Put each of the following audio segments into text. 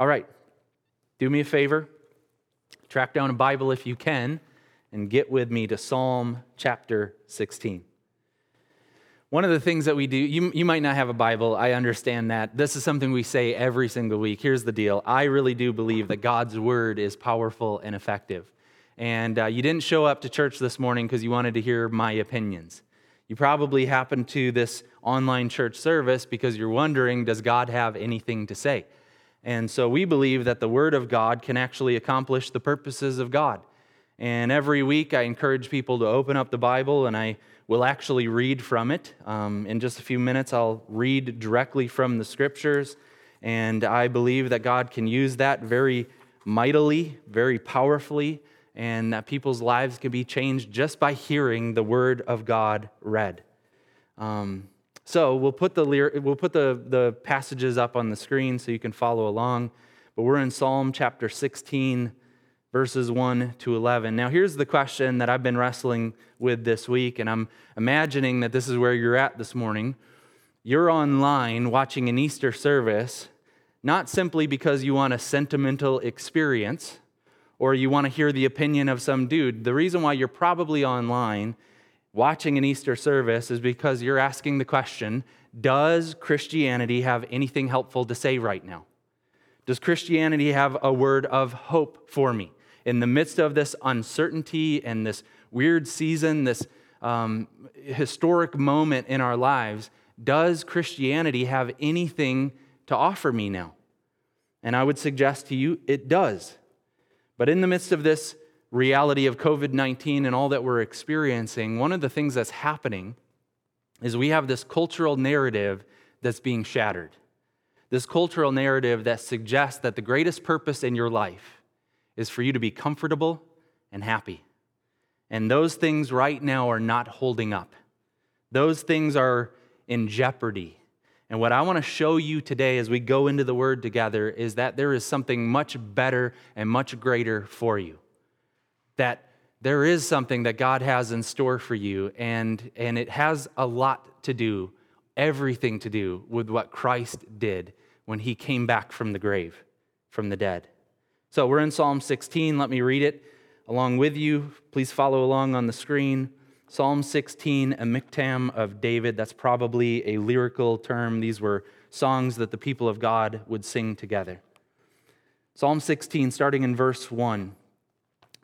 All right, do me a favor, track down a Bible if you can, and get with me to Psalm chapter 16. One of the things that we do, you, you might not have a Bible, I understand that. This is something we say every single week. Here's the deal I really do believe that God's word is powerful and effective. And uh, you didn't show up to church this morning because you wanted to hear my opinions. You probably happened to this online church service because you're wondering, does God have anything to say? And so we believe that the Word of God can actually accomplish the purposes of God. And every week I encourage people to open up the Bible and I will actually read from it. Um, in just a few minutes, I'll read directly from the Scriptures. And I believe that God can use that very mightily, very powerfully, and that people's lives can be changed just by hearing the Word of God read. Um, so we'll put the we'll put the, the passages up on the screen so you can follow along. But we're in Psalm chapter 16, verses 1 to 11. Now, here's the question that I've been wrestling with this week, and I'm imagining that this is where you're at this morning. You're online watching an Easter service, not simply because you want a sentimental experience or you want to hear the opinion of some dude. The reason why you're probably online watching an Easter service is because you're asking the question Does Christianity have anything helpful to say right now? Does Christianity have a word of hope for me? In the midst of this uncertainty and this weird season, this um, historic moment in our lives, does Christianity have anything to offer me now? And I would suggest to you it does. But in the midst of this reality of COVID 19 and all that we're experiencing, one of the things that's happening is we have this cultural narrative that's being shattered. This cultural narrative that suggests that the greatest purpose in your life is for you to be comfortable and happy. And those things right now are not holding up. Those things are in jeopardy. And what I want to show you today as we go into the Word together is that there is something much better and much greater for you. That there is something that God has in store for you, and, and it has a lot to do, everything to do with what Christ did when he came back from the grave, from the dead. So we're in Psalm 16. Let me read it along with you. Please follow along on the screen. Psalm 16, a miktam of David. That's probably a lyrical term. These were songs that the people of God would sing together. Psalm 16, starting in verse 1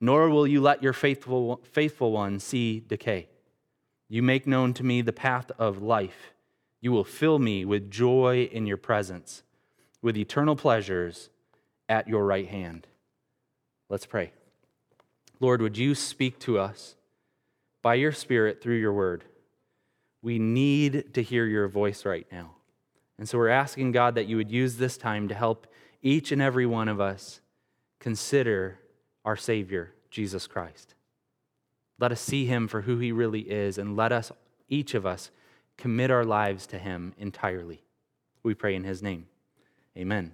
nor will you let your faithful, faithful one see decay. You make known to me the path of life. You will fill me with joy in your presence, with eternal pleasures at your right hand. Let's pray. Lord, would you speak to us? by your Spirit through your word. We need to hear your voice right now. And so we're asking God that you would use this time to help each and every one of us consider our Savior, Jesus Christ. Let us see him for who he really is, and let us, each of us, commit our lives to him entirely. We pray in his name. Amen.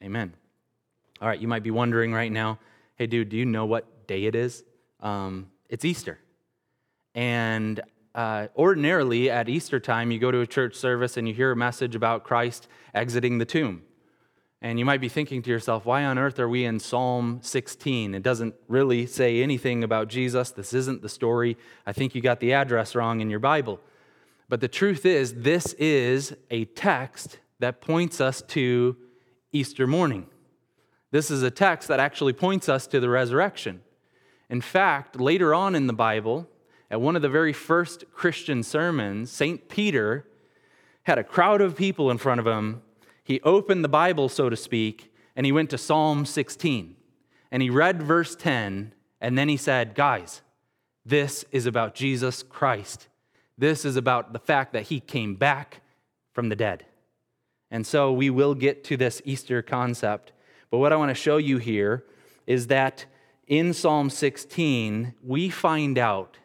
Amen. All right, you might be wondering right now hey, dude, do you know what day it is? Um, it's Easter. And uh, ordinarily at Easter time, you go to a church service and you hear a message about Christ exiting the tomb. And you might be thinking to yourself, why on earth are we in Psalm 16? It doesn't really say anything about Jesus. This isn't the story. I think you got the address wrong in your Bible. But the truth is, this is a text that points us to Easter morning. This is a text that actually points us to the resurrection. In fact, later on in the Bible, at one of the very first Christian sermons, St. Peter had a crowd of people in front of him. He opened the Bible, so to speak, and he went to Psalm 16. And he read verse 10, and then he said, Guys, this is about Jesus Christ. This is about the fact that he came back from the dead. And so we will get to this Easter concept but what I want to show you here is that in Psalm 16, we find out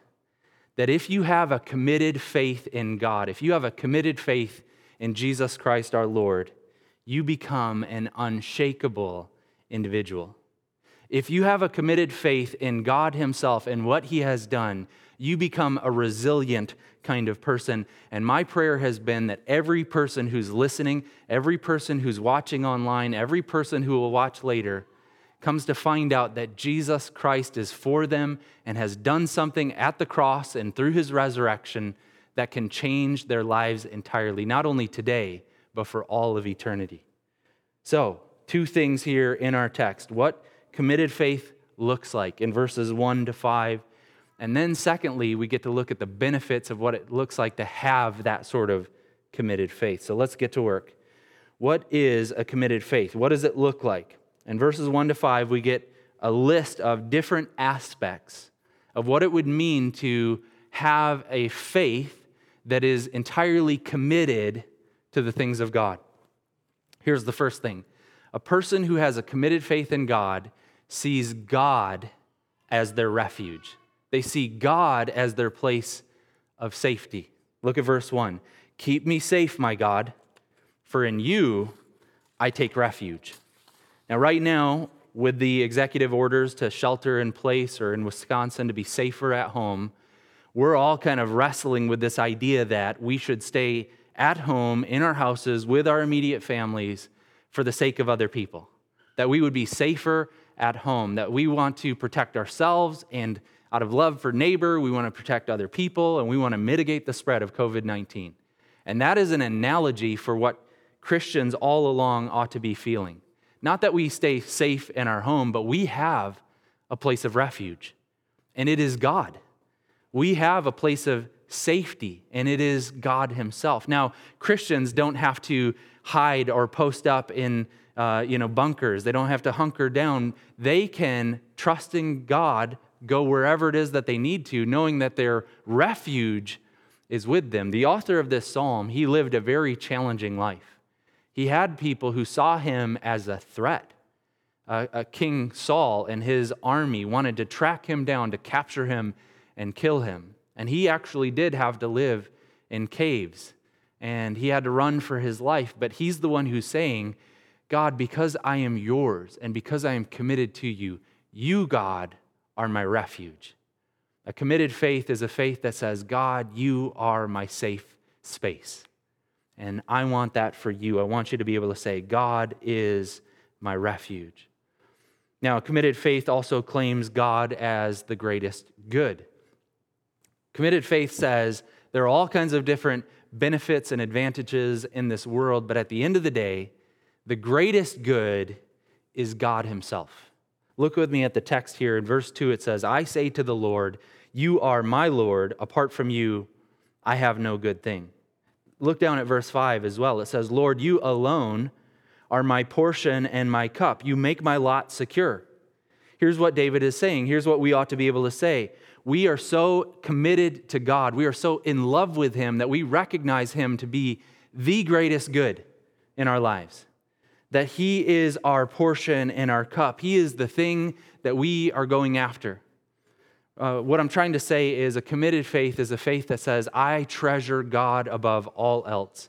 that if you have a committed faith in God, if you have a committed faith in Jesus Christ our Lord, you become an unshakable individual. If you have a committed faith in God Himself and what He has done, you become a resilient kind of person. And my prayer has been that every person who's listening, every person who's watching online, every person who will watch later comes to find out that Jesus Christ is for them and has done something at the cross and through his resurrection that can change their lives entirely, not only today, but for all of eternity. So, two things here in our text what committed faith looks like in verses 1 to 5 and then, secondly, we get to look at the benefits of what it looks like to have that sort of committed faith. So let's get to work. What is a committed faith? What does it look like? In verses 1 to 5, we get a list of different aspects of what it would mean to have a faith that is entirely committed to the things of God. Here's the first thing a person who has a committed faith in God sees God as their refuge. They see God as their place of safety. Look at verse 1. Keep me safe, my God, for in you I take refuge. Now, right now, with the executive orders to shelter in place or in Wisconsin to be safer at home, we're all kind of wrestling with this idea that we should stay at home in our houses with our immediate families for the sake of other people. That we would be safer at home, that we want to protect ourselves and out of love for neighbor, we want to protect other people, and we want to mitigate the spread of COVID 19. And that is an analogy for what Christians all along ought to be feeling. Not that we stay safe in our home, but we have a place of refuge, and it is God. We have a place of safety, and it is God Himself. Now, Christians don't have to hide or post up in uh, you know, bunkers. They don't have to hunker down. They can trust in God go wherever it is that they need to, knowing that their refuge is with them. The author of this psalm, he lived a very challenging life. He had people who saw him as a threat. Uh, uh, King Saul and his army wanted to track him down, to capture him and kill him. And he actually did have to live in caves and he had to run for his life. But he's the one who's saying, God, because I am yours and because I am committed to you, you, God, are my refuge. A committed faith is a faith that says, God, you are my safe space. And I want that for you. I want you to be able to say, God is my refuge. Now, a committed faith also claims God as the greatest good. Committed faith says there are all kinds of different benefits and advantages in this world, but at the end of the day, the greatest good is God Himself. Look with me at the text here. In verse 2, it says, I say to the Lord, You are my Lord. Apart from you, I have no good thing. Look down at verse 5 as well. It says, Lord, you alone are my portion and my cup. You make my lot secure. Here's what David is saying. Here's what we ought to be able to say. We are so committed to God, we are so in love with Him that we recognize Him to be the greatest good in our lives that He is our portion and our cup. He is the thing that we are going after. Uh, what I'm trying to say is a committed faith is a faith that says, I treasure God above all else.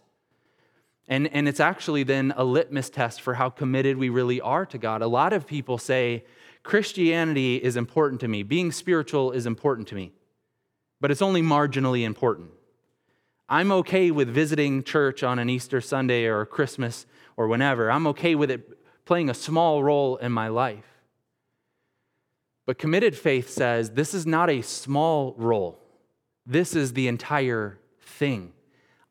And, and it's actually then a litmus test for how committed we really are to God. A lot of people say, Christianity is important to me, being spiritual is important to me, but it's only marginally important. I'm okay with visiting church on an Easter Sunday or Christmas or whenever. I'm okay with it playing a small role in my life. But committed faith says this is not a small role, this is the entire thing.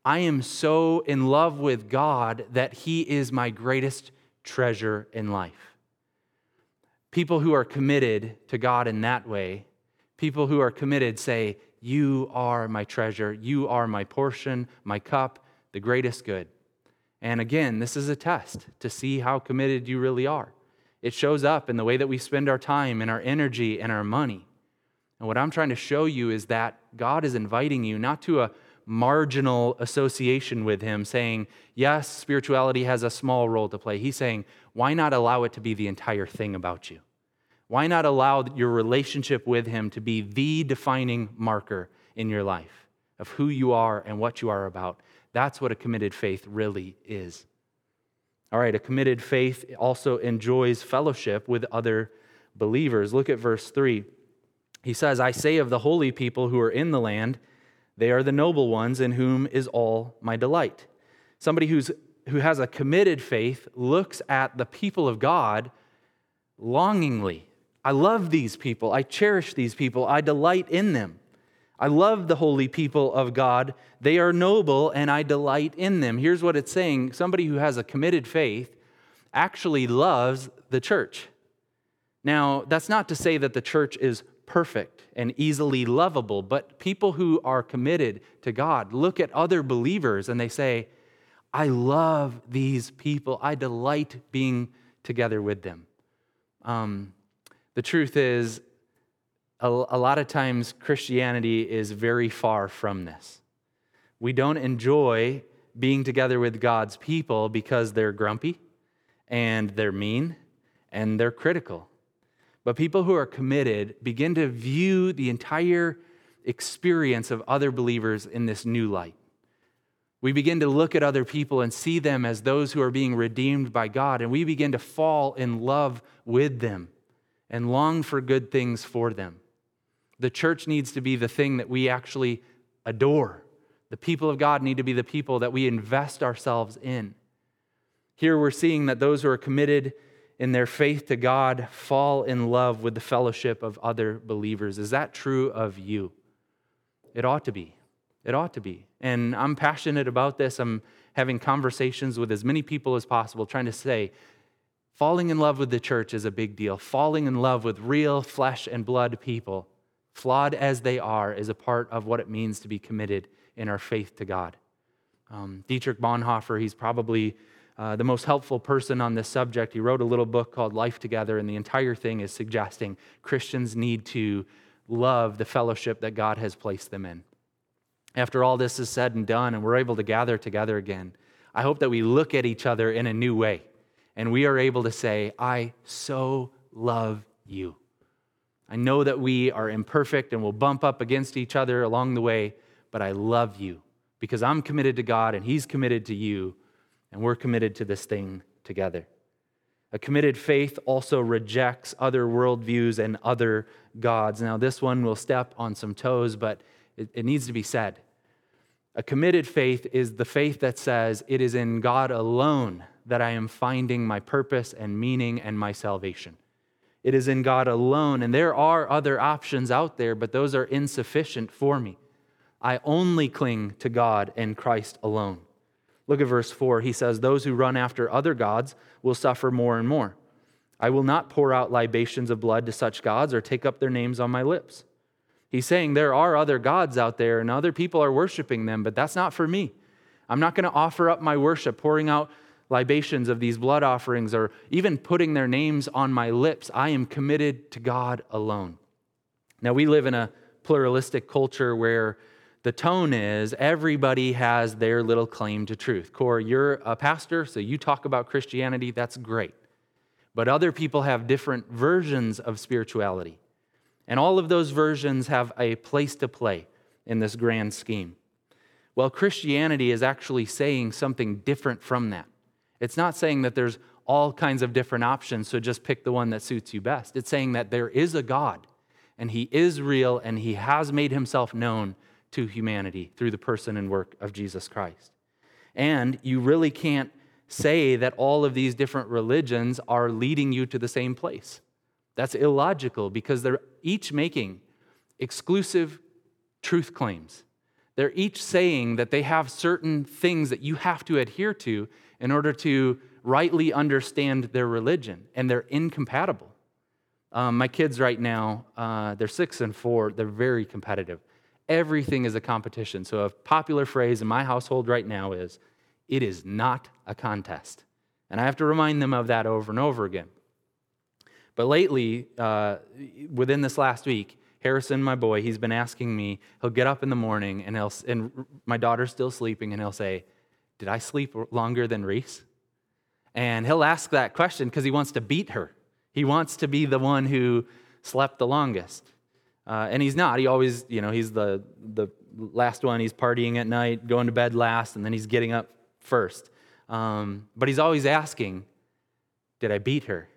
I am so in love with God that He is my greatest treasure in life. People who are committed to God in that way, people who are committed say, You are my treasure, you are my portion, my cup, the greatest good. And again, this is a test to see how committed you really are. It shows up in the way that we spend our time and our energy and our money. And what I'm trying to show you is that God is inviting you not to a marginal association with Him, saying, yes, spirituality has a small role to play. He's saying, why not allow it to be the entire thing about you? Why not allow your relationship with Him to be the defining marker in your life of who you are and what you are about? That's what a committed faith really is. All right, a committed faith also enjoys fellowship with other believers. Look at verse 3. He says, I say of the holy people who are in the land, they are the noble ones in whom is all my delight. Somebody who's, who has a committed faith looks at the people of God longingly. I love these people. I cherish these people. I delight in them. I love the holy people of God. They are noble, and I delight in them. Here's what it's saying somebody who has a committed faith actually loves the church. Now, that's not to say that the church is perfect and easily lovable, but people who are committed to God look at other believers and they say, I love these people. I delight being together with them. Um, the truth is, a, a lot of times Christianity is very far from this. We don't enjoy being together with God's people because they're grumpy and they're mean and they're critical. But people who are committed begin to view the entire experience of other believers in this new light. We begin to look at other people and see them as those who are being redeemed by God, and we begin to fall in love with them and long for good things for them. The church needs to be the thing that we actually adore. The people of God need to be the people that we invest ourselves in. Here we're seeing that those who are committed in their faith to God fall in love with the fellowship of other believers. Is that true of you? It ought to be. It ought to be. And I'm passionate about this. I'm having conversations with as many people as possible, trying to say, falling in love with the church is a big deal. Falling in love with real flesh and blood people flawed as they are, is a part of what it means to be committed in our faith to God. Um, Dietrich Bonhoeffer, he's probably uh, the most helpful person on this subject. He wrote a little book called Life Together, and the entire thing is suggesting Christians need to love the fellowship that God has placed them in. After all this is said and done, and we're able to gather together again, I hope that we look at each other in a new way and we are able to say, I so love you. I know that we are imperfect and will bump up against each other along the way, but I love you because I'm committed to God and He's committed to you, and we're committed to this thing together. A committed faith also rejects other worldviews and other gods. Now, this one will step on some toes, but it, it needs to be said. A committed faith is the faith that says, It is in God alone that I am finding my purpose and meaning and my salvation. It is in God alone. And there are other options out there, but those are insufficient for me. I only cling to God and Christ alone. Look at verse 4. He says, Those who run after other gods will suffer more and more. I will not pour out libations of blood to such gods or take up their names on my lips. He's saying there are other gods out there and other people are worshiping them, but that's not for me. I'm not going to offer up my worship, pouring out libations of these blood offerings or even putting their names on my lips. I am committed to God alone. Now, we live in a pluralistic culture where the tone is everybody has their little claim to truth. Core, you're a pastor, so you talk about Christianity, that's great. But other people have different versions of spirituality. And all of those versions have a place to play in this grand scheme. Well, Christianity is actually saying something different from that. It's not saying that there's all kinds of different options, so just pick the one that suits you best. It's saying that there is a God, and He is real, and He has made Himself known to humanity through the person and work of Jesus Christ. And you really can't say that all of these different religions are leading you to the same place. That's illogical because they're each making exclusive truth claims. They're each saying that they have certain things that you have to adhere to in order to rightly understand their religion, and they're incompatible. Um, my kids right now, uh, they're six and four, they're very competitive. Everything is a competition. So, a popular phrase in my household right now is, it is not a contest. And I have to remind them of that over and over again. But lately, uh, within this last week, Harrison, my boy, he's been asking me, he'll get up in the morning and, he'll, and my daughter's still sleeping, and he'll say, Did I sleep longer than Reese? And he'll ask that question because he wants to beat her. He wants to be the one who slept the longest. Uh, and he's not. He always, you know, he's the, the last one. He's partying at night, going to bed last, and then he's getting up first. Um, but he's always asking, Did I beat her?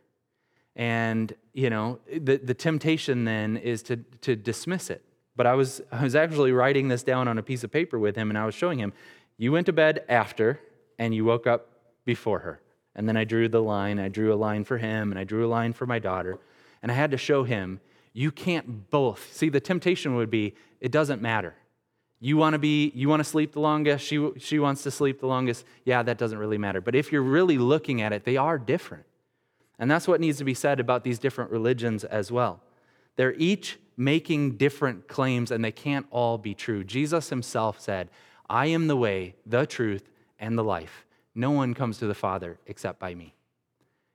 And, you know, the, the temptation then is to, to dismiss it. But I was, I was actually writing this down on a piece of paper with him, and I was showing him, You went to bed after, and you woke up before her. And then I drew the line. I drew a line for him, and I drew a line for my daughter. And I had to show him, you can't both. See, the temptation would be, it doesn't matter. You want to be, you want to sleep the longest, she, she wants to sleep the longest. Yeah, that doesn't really matter. But if you're really looking at it, they are different. And that's what needs to be said about these different religions as well. They're each making different claims, and they can't all be true. Jesus himself said, I am the way, the truth, and the life. No one comes to the Father except by me.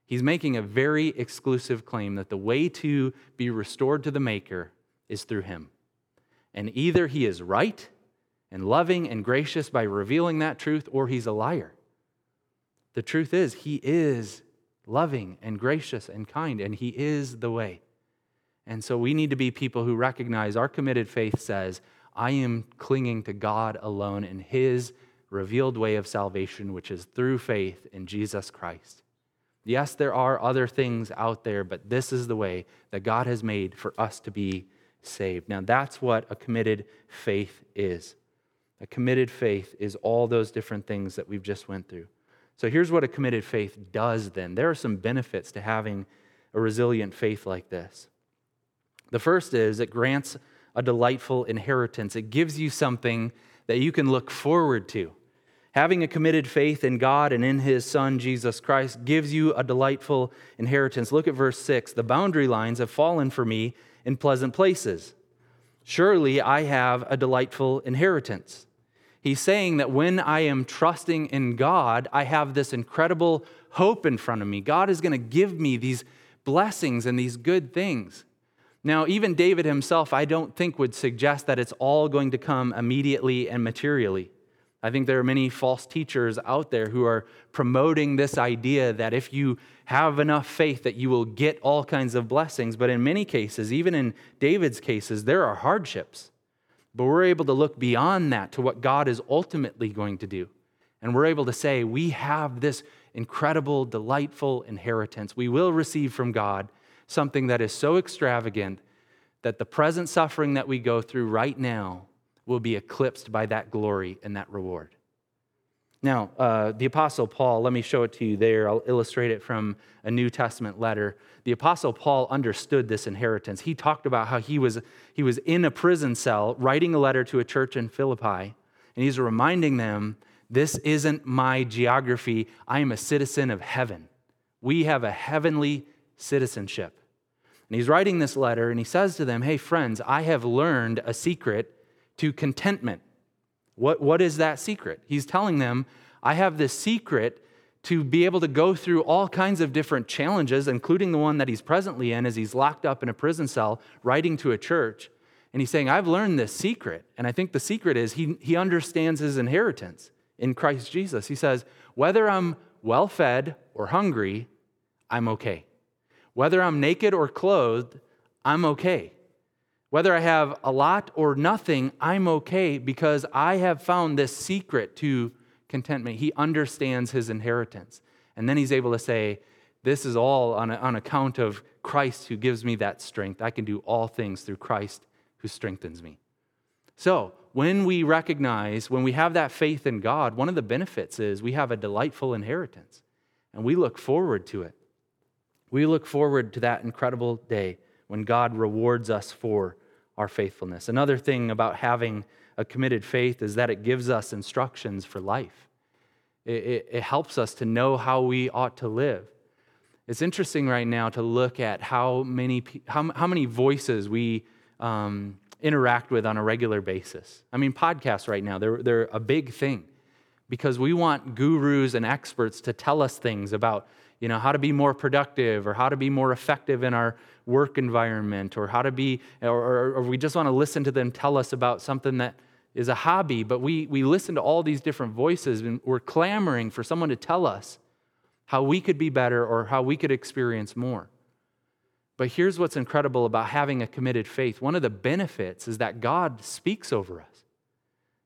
He's making a very exclusive claim that the way to be restored to the Maker is through him. And either he is right and loving and gracious by revealing that truth, or he's a liar. The truth is, he is loving and gracious and kind, and he is the way. And so we need to be people who recognize our committed faith says, I am clinging to God alone in his revealed way of salvation, which is through faith in Jesus Christ. Yes, there are other things out there, but this is the way that God has made for us to be saved. Now, that's what a committed faith is. A committed faith is all those different things that we've just went through. So here's what a committed faith does then. There are some benefits to having a resilient faith like this. The first is it grants a delightful inheritance. It gives you something that you can look forward to. Having a committed faith in God and in His Son, Jesus Christ, gives you a delightful inheritance. Look at verse 6. The boundary lines have fallen for me in pleasant places. Surely I have a delightful inheritance. He's saying that when I am trusting in God, I have this incredible hope in front of me. God is going to give me these blessings and these good things. Now, even David himself, I don't think would suggest that it's all going to come immediately and materially. I think there are many false teachers out there who are promoting this idea that if you have enough faith that you will get all kinds of blessings, but in many cases, even in David's cases, there are hardships. But we're able to look beyond that to what God is ultimately going to do. And we're able to say, we have this incredible, delightful inheritance. We will receive from God something that is so extravagant that the present suffering that we go through right now will be eclipsed by that glory and that reward. Now, uh, the Apostle Paul, let me show it to you there. I'll illustrate it from a New Testament letter. The Apostle Paul understood this inheritance. He talked about how he was, he was in a prison cell writing a letter to a church in Philippi, and he's reminding them this isn't my geography. I am a citizen of heaven. We have a heavenly citizenship. And he's writing this letter, and he says to them, Hey, friends, I have learned a secret to contentment. What, what is that secret? He's telling them, I have this secret to be able to go through all kinds of different challenges, including the one that he's presently in as he's locked up in a prison cell writing to a church. And he's saying, I've learned this secret. And I think the secret is he, he understands his inheritance in Christ Jesus. He says, whether I'm well fed or hungry, I'm okay. Whether I'm naked or clothed, I'm okay. Whether I have a lot or nothing, I'm okay because I have found this secret to contentment. He understands his inheritance. And then he's able to say, This is all on, on account of Christ who gives me that strength. I can do all things through Christ who strengthens me. So, when we recognize, when we have that faith in God, one of the benefits is we have a delightful inheritance and we look forward to it. We look forward to that incredible day when God rewards us for our faithfulness. Another thing about having a committed faith is that it gives us instructions for life. It, it, it, helps us to know how we ought to live. It's interesting right now to look at how many, how, how many voices we um, interact with on a regular basis. I mean, podcasts right now, they're, they're a big thing because we want gurus and experts to tell us things about you know, how to be more productive or how to be more effective in our work environment or how to be, or, or, we just want to listen to them tell us about something that is a hobby, but we, we listen to all these different voices and we're clamoring for someone to tell us how we could be better or how we could experience more. But here's what's incredible about having a committed faith one of the benefits is that God speaks over us.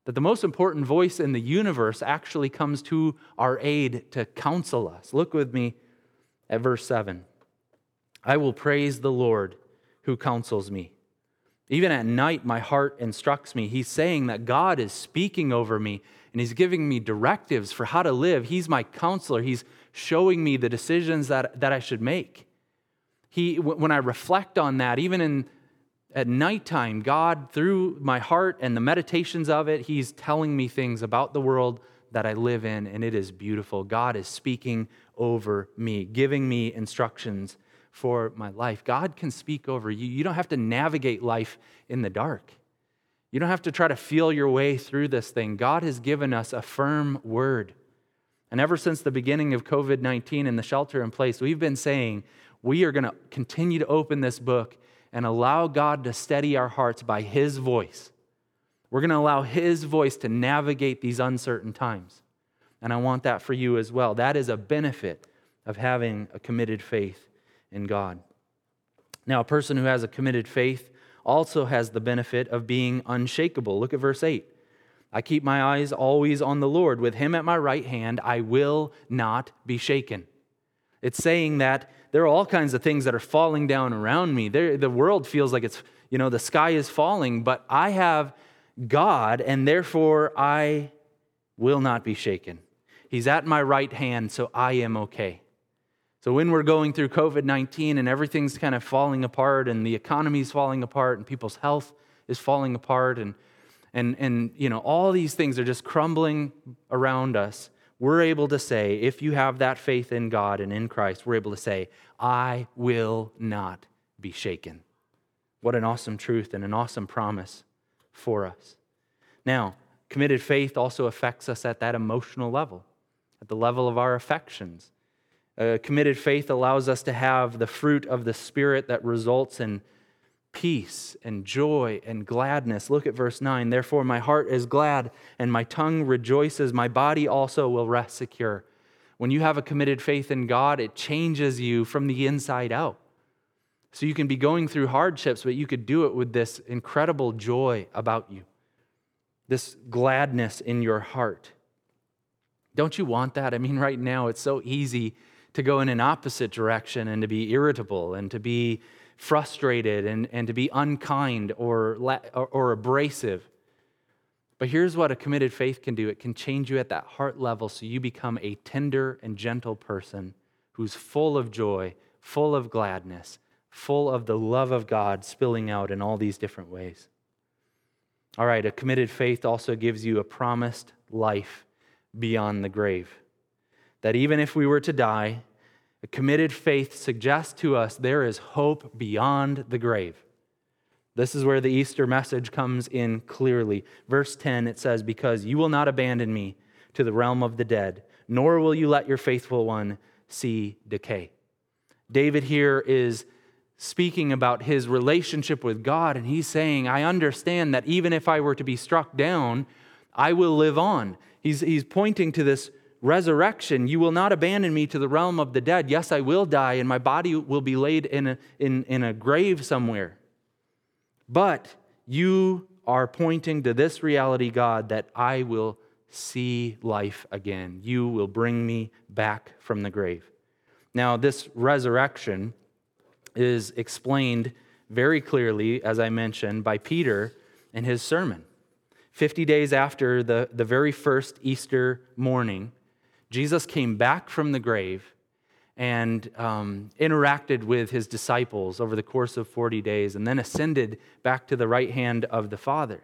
That the most important voice in the universe actually comes to our aid to counsel us. Look with me at verse 7. I will praise the Lord who counsels me. Even at night, my heart instructs me. He's saying that God is speaking over me and He's giving me directives for how to live. He's my counselor. He's showing me the decisions that, that I should make. He, when I reflect on that, even in at nighttime, God, through my heart and the meditations of it, He's telling me things about the world that I live in, and it is beautiful. God is speaking over me, giving me instructions for my life. God can speak over you. You don't have to navigate life in the dark. You don't have to try to feel your way through this thing. God has given us a firm word. And ever since the beginning of COVID 19 and the shelter in place, we've been saying we are going to continue to open this book and allow God to steady our hearts by His voice. We're going to allow His voice to navigate these uncertain times. And I want that for you as well. That is a benefit of having a committed faith in God. Now, a person who has a committed faith also has the benefit of being unshakable. Look at verse 8. I keep my eyes always on the Lord. With him at my right hand, I will not be shaken. It's saying that there are all kinds of things that are falling down around me. There, the world feels like it's, you know, the sky is falling, but I have God, and therefore I will not be shaken. He's at my right hand, so I am okay. So when we're going through COVID 19 and everything's kind of falling apart and the economy's falling apart and people's health is falling apart and, and, and you know, all these things are just crumbling around us, we're able to say, if you have that faith in God and in Christ, we're able to say, I will not be shaken. What an awesome truth and an awesome promise for us. Now, committed faith also affects us at that emotional level, at the level of our affections. Uh, committed faith allows us to have the fruit of the Spirit that results in peace and joy and gladness. Look at verse 9. Therefore, my heart is glad and my tongue rejoices. My body also will rest secure. When you have a committed faith in God, it changes you from the inside out. So you can be going through hardships, but you could do it with this incredible joy about you, this gladness in your heart. Don't you want that? I mean, right now it's so easy to go in an opposite direction and to be irritable and to be frustrated and, and to be unkind or, or, or abrasive. But here's what a committed faith can do it can change you at that heart level so you become a tender and gentle person who's full of joy, full of gladness, full of the love of God spilling out in all these different ways. All right, a committed faith also gives you a promised life beyond the grave. That even if we were to die, a committed faith suggests to us there is hope beyond the grave. This is where the Easter message comes in clearly. Verse 10, it says, Because you will not abandon me to the realm of the dead, nor will you let your faithful one see decay. David here is speaking about his relationship with God, and he's saying, I understand that even if I were to be struck down, I will live on. He's, he's pointing to this resurrection. You will not abandon me to the realm of the dead. Yes, I will die, and my body will be laid in a, in, in a grave somewhere. But you are pointing to this reality, God, that I will see life again. You will bring me back from the grave. Now, this resurrection is explained very clearly, as I mentioned, by Peter in his sermon. 50 days after the, the very first Easter morning, Jesus came back from the grave and um, interacted with his disciples over the course of 40 days and then ascended back to the right hand of the Father.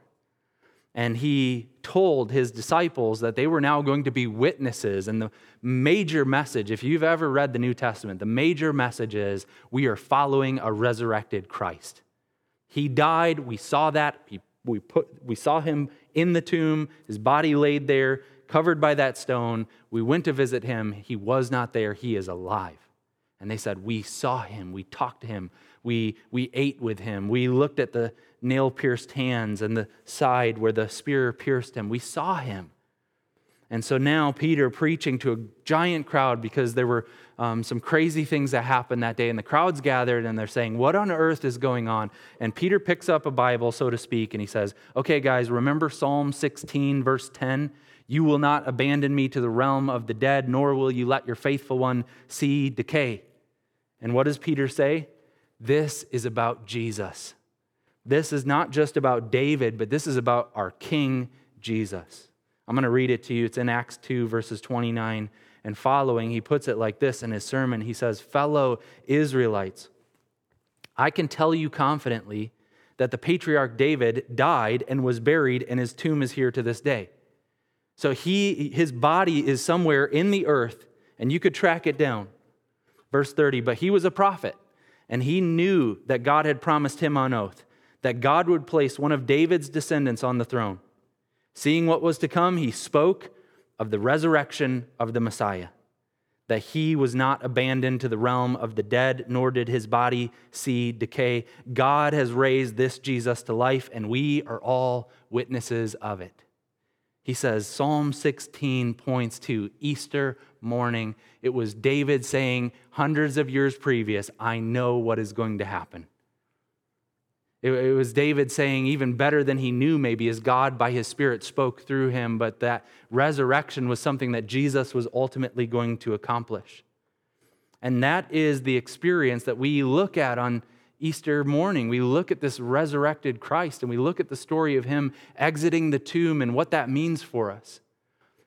And he told his disciples that they were now going to be witnesses. And the major message, if you've ever read the New Testament, the major message is we are following a resurrected Christ. He died, we saw that. He, we, put, we saw him in the tomb, his body laid there, covered by that stone. We went to visit him. He was not there, he is alive. And they said, We saw him, we talked to him, we, we ate with him, we looked at the nail pierced hands and the side where the spear pierced him. We saw him. And so now Peter preaching to a giant crowd because there were um, some crazy things that happened that day, and the crowds gathered and they're saying, What on earth is going on? And Peter picks up a Bible, so to speak, and he says, Okay, guys, remember Psalm 16, verse 10? You will not abandon me to the realm of the dead, nor will you let your faithful one see decay. And what does Peter say? This is about Jesus. This is not just about David, but this is about our King Jesus. I'm going to read it to you. It's in Acts 2, verses 29 and following. He puts it like this in his sermon He says, Fellow Israelites, I can tell you confidently that the patriarch David died and was buried, and his tomb is here to this day. So he, his body is somewhere in the earth, and you could track it down. Verse 30, but he was a prophet, and he knew that God had promised him on oath that God would place one of David's descendants on the throne. Seeing what was to come, he spoke of the resurrection of the Messiah, that he was not abandoned to the realm of the dead, nor did his body see decay. God has raised this Jesus to life, and we are all witnesses of it. He says Psalm 16 points to Easter morning. It was David saying hundreds of years previous, I know what is going to happen. It, was David saying, even better than he knew, maybe, as God by his Spirit spoke through him, but that resurrection was something that Jesus was ultimately going to accomplish. And that is the experience that we look at on Easter morning. We look at this resurrected Christ and we look at the story of him exiting the tomb and what that means for us.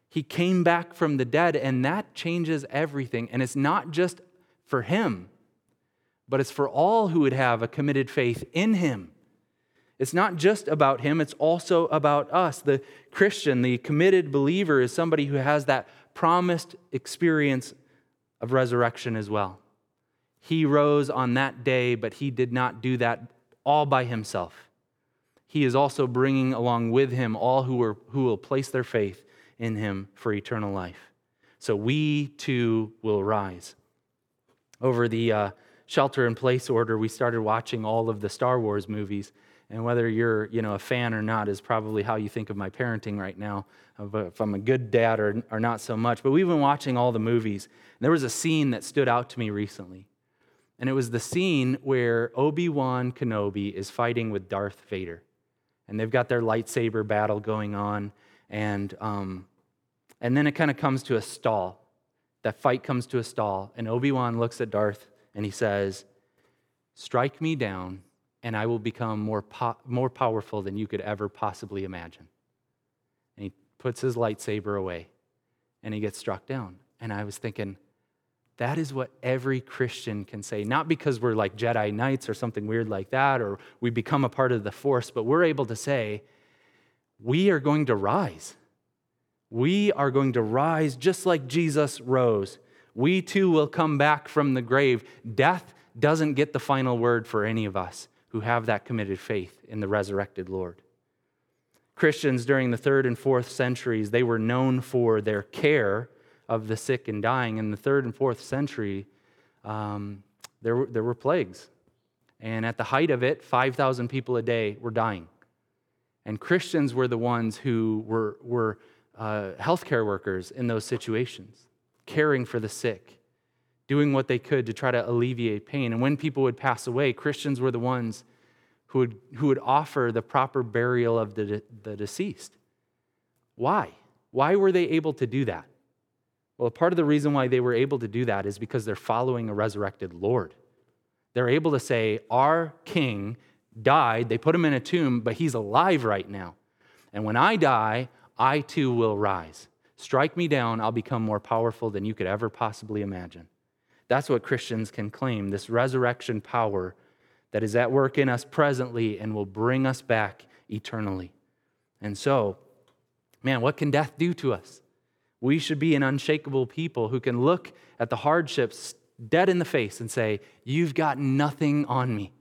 He came back from the dead, and that changes everything. And it's not just for him, but it's for all who would have a committed faith in him. It's not just about him, it's also about us. The Christian, the committed believer, is somebody who has that promised experience of resurrection as well. He rose on that day, but he did not do that all by himself. He is also bringing along with him all who, who will place their faith in him for eternal life. So we too will rise. Over the uh, shelter in place order, we started watching all of the Star Wars movies. And whether you're you know, a fan or not is probably how you think of my parenting right now, if I'm a good dad or, or not so much. But we've been watching all the movies. And there was a scene that stood out to me recently. And it was the scene where Obi Wan Kenobi is fighting with Darth Vader. And they've got their lightsaber battle going on. And, um, and then it kind of comes to a stall. That fight comes to a stall. And Obi Wan looks at Darth and he says, Strike me down, and I will become more, po- more powerful than you could ever possibly imagine. And he puts his lightsaber away and he gets struck down. And I was thinking, that is what every Christian can say, not because we're like Jedi Knights or something weird like that, or we become a part of the Force, but we're able to say, we are going to rise. We are going to rise just like Jesus rose we too will come back from the grave. Death doesn't get the final word for any of us who have that committed faith in the resurrected Lord. Christians during the third and fourth centuries, they were known for their care of the sick and dying. In the third and fourth century, um, there, were, there were plagues. And at the height of it, 5,000 people a day were dying. And Christians were the ones who were, were uh, healthcare workers in those situations caring for the sick, doing what they could to try to alleviate pain. And when people would pass away, Christians were the ones who would, who would offer the proper burial of the, the deceased. Why? Why were they able to do that? Well, part of the reason why they were able to do that is because they're following a resurrected Lord. They're able to say, Our king died, they put him in a tomb, but he's alive right now. And when I die, I too will rise. Strike me down, I'll become more powerful than you could ever possibly imagine. That's what Christians can claim this resurrection power that is at work in us presently and will bring us back eternally. And so, man, what can death do to us? We should be an unshakable people who can look at the hardships dead in the face and say, You've got nothing on me.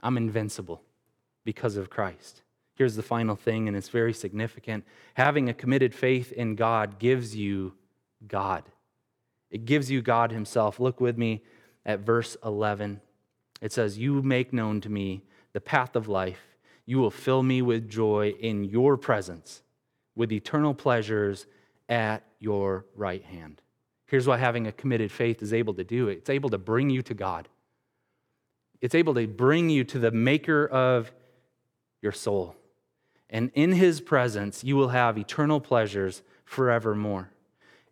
I'm invincible because of Christ. Here's the final thing, and it's very significant. Having a committed faith in God gives you God. It gives you God Himself. Look with me at verse 11. It says, You make known to me the path of life. You will fill me with joy in your presence, with eternal pleasures at your right hand. Here's what having a committed faith is able to do it's able to bring you to God, it's able to bring you to the maker of your soul. And in his presence, you will have eternal pleasures forevermore.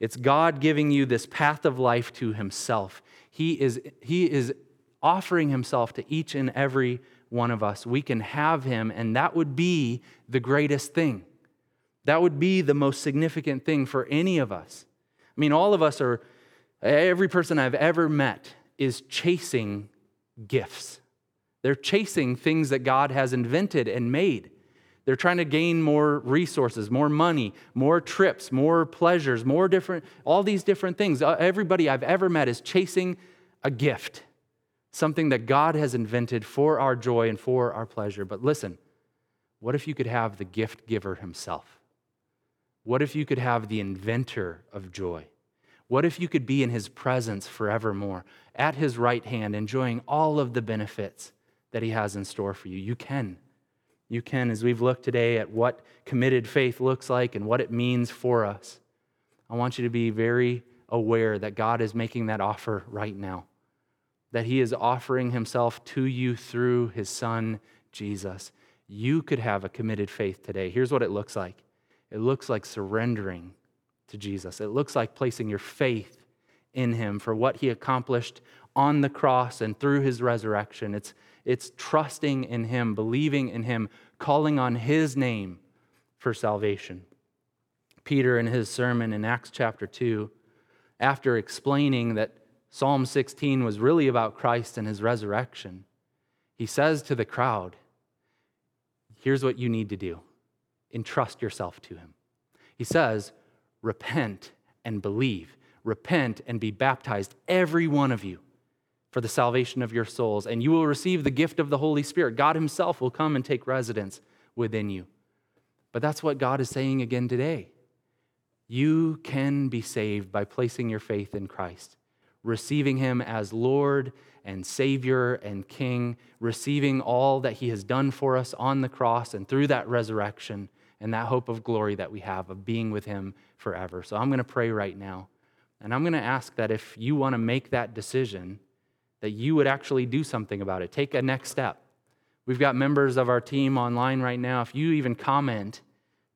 It's God giving you this path of life to himself. He is, he is offering himself to each and every one of us. We can have him, and that would be the greatest thing. That would be the most significant thing for any of us. I mean, all of us are, every person I've ever met is chasing gifts. They're chasing things that God has invented and made. They're trying to gain more resources, more money, more trips, more pleasures, more different, all these different things. Uh, everybody I've ever met is chasing a gift, something that God has invented for our joy and for our pleasure. But listen, what if you could have the gift giver himself? What if you could have the inventor of joy? What if you could be in his presence forevermore, at his right hand, enjoying all of the benefits that he has in store for you? You can. You can, as we've looked today at what committed faith looks like and what it means for us. I want you to be very aware that God is making that offer right now, that he is offering himself to you through his son, Jesus. You could have a committed faith today. Here's what it looks like it looks like surrendering to Jesus. It looks like placing your faith in him for what he accomplished on the cross and through his resurrection. It's, it's trusting in him, believing in him, calling on his name for salvation. Peter, in his sermon in Acts chapter 2, after explaining that Psalm 16 was really about Christ and his resurrection, he says to the crowd, Here's what you need to do entrust yourself to him. He says, repent and believe. Repent and be baptized, every one of you, for the salvation of your souls, and you will receive the gift of the Holy Spirit. God Himself will come and take residence within you. But that's what God is saying again today. You can be saved by placing your faith in Christ, receiving Him as Lord and Savior and King, receiving all that He has done for us on the cross and through that resurrection and that hope of glory that we have of being with Him forever. So I'm going to pray right now. And I'm going to ask that if you want to make that decision, that you would actually do something about it. Take a next step. We've got members of our team online right now. If you even comment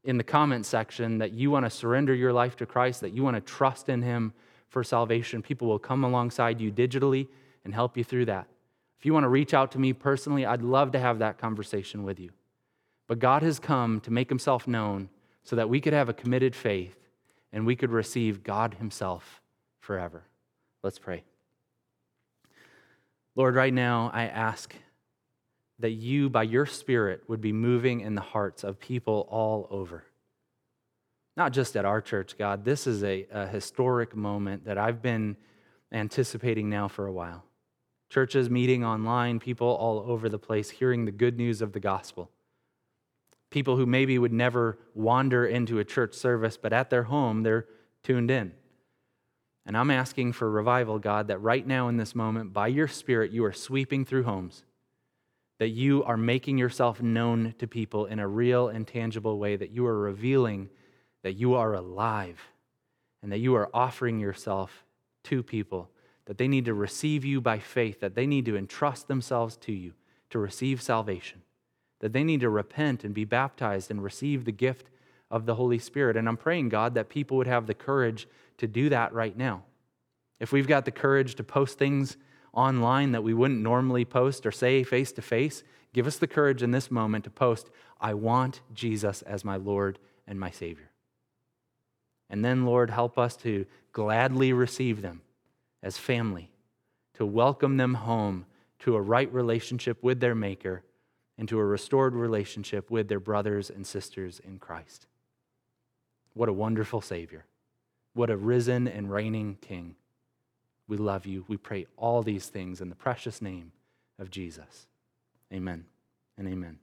in the comment section that you want to surrender your life to Christ, that you want to trust in Him for salvation, people will come alongside you digitally and help you through that. If you want to reach out to me personally, I'd love to have that conversation with you. But God has come to make himself known so that we could have a committed faith and we could receive God himself forever. Let's pray. Lord, right now I ask that you, by your Spirit, would be moving in the hearts of people all over. Not just at our church, God. This is a, a historic moment that I've been anticipating now for a while. Churches meeting online, people all over the place hearing the good news of the gospel. People who maybe would never wander into a church service, but at their home, they're tuned in. And I'm asking for revival, God, that right now in this moment, by your Spirit, you are sweeping through homes, that you are making yourself known to people in a real and tangible way, that you are revealing that you are alive, and that you are offering yourself to people, that they need to receive you by faith, that they need to entrust themselves to you to receive salvation, that they need to repent and be baptized and receive the gift of the Holy Spirit. And I'm praying, God, that people would have the courage to do that right now. If we've got the courage to post things online that we wouldn't normally post or say face to face, give us the courage in this moment to post, I want Jesus as my Lord and my Savior. And then, Lord, help us to gladly receive them as family, to welcome them home to a right relationship with their Maker, into a restored relationship with their brothers and sisters in Christ. What a wonderful Savior. What a risen and reigning King. We love you. We pray all these things in the precious name of Jesus. Amen and amen.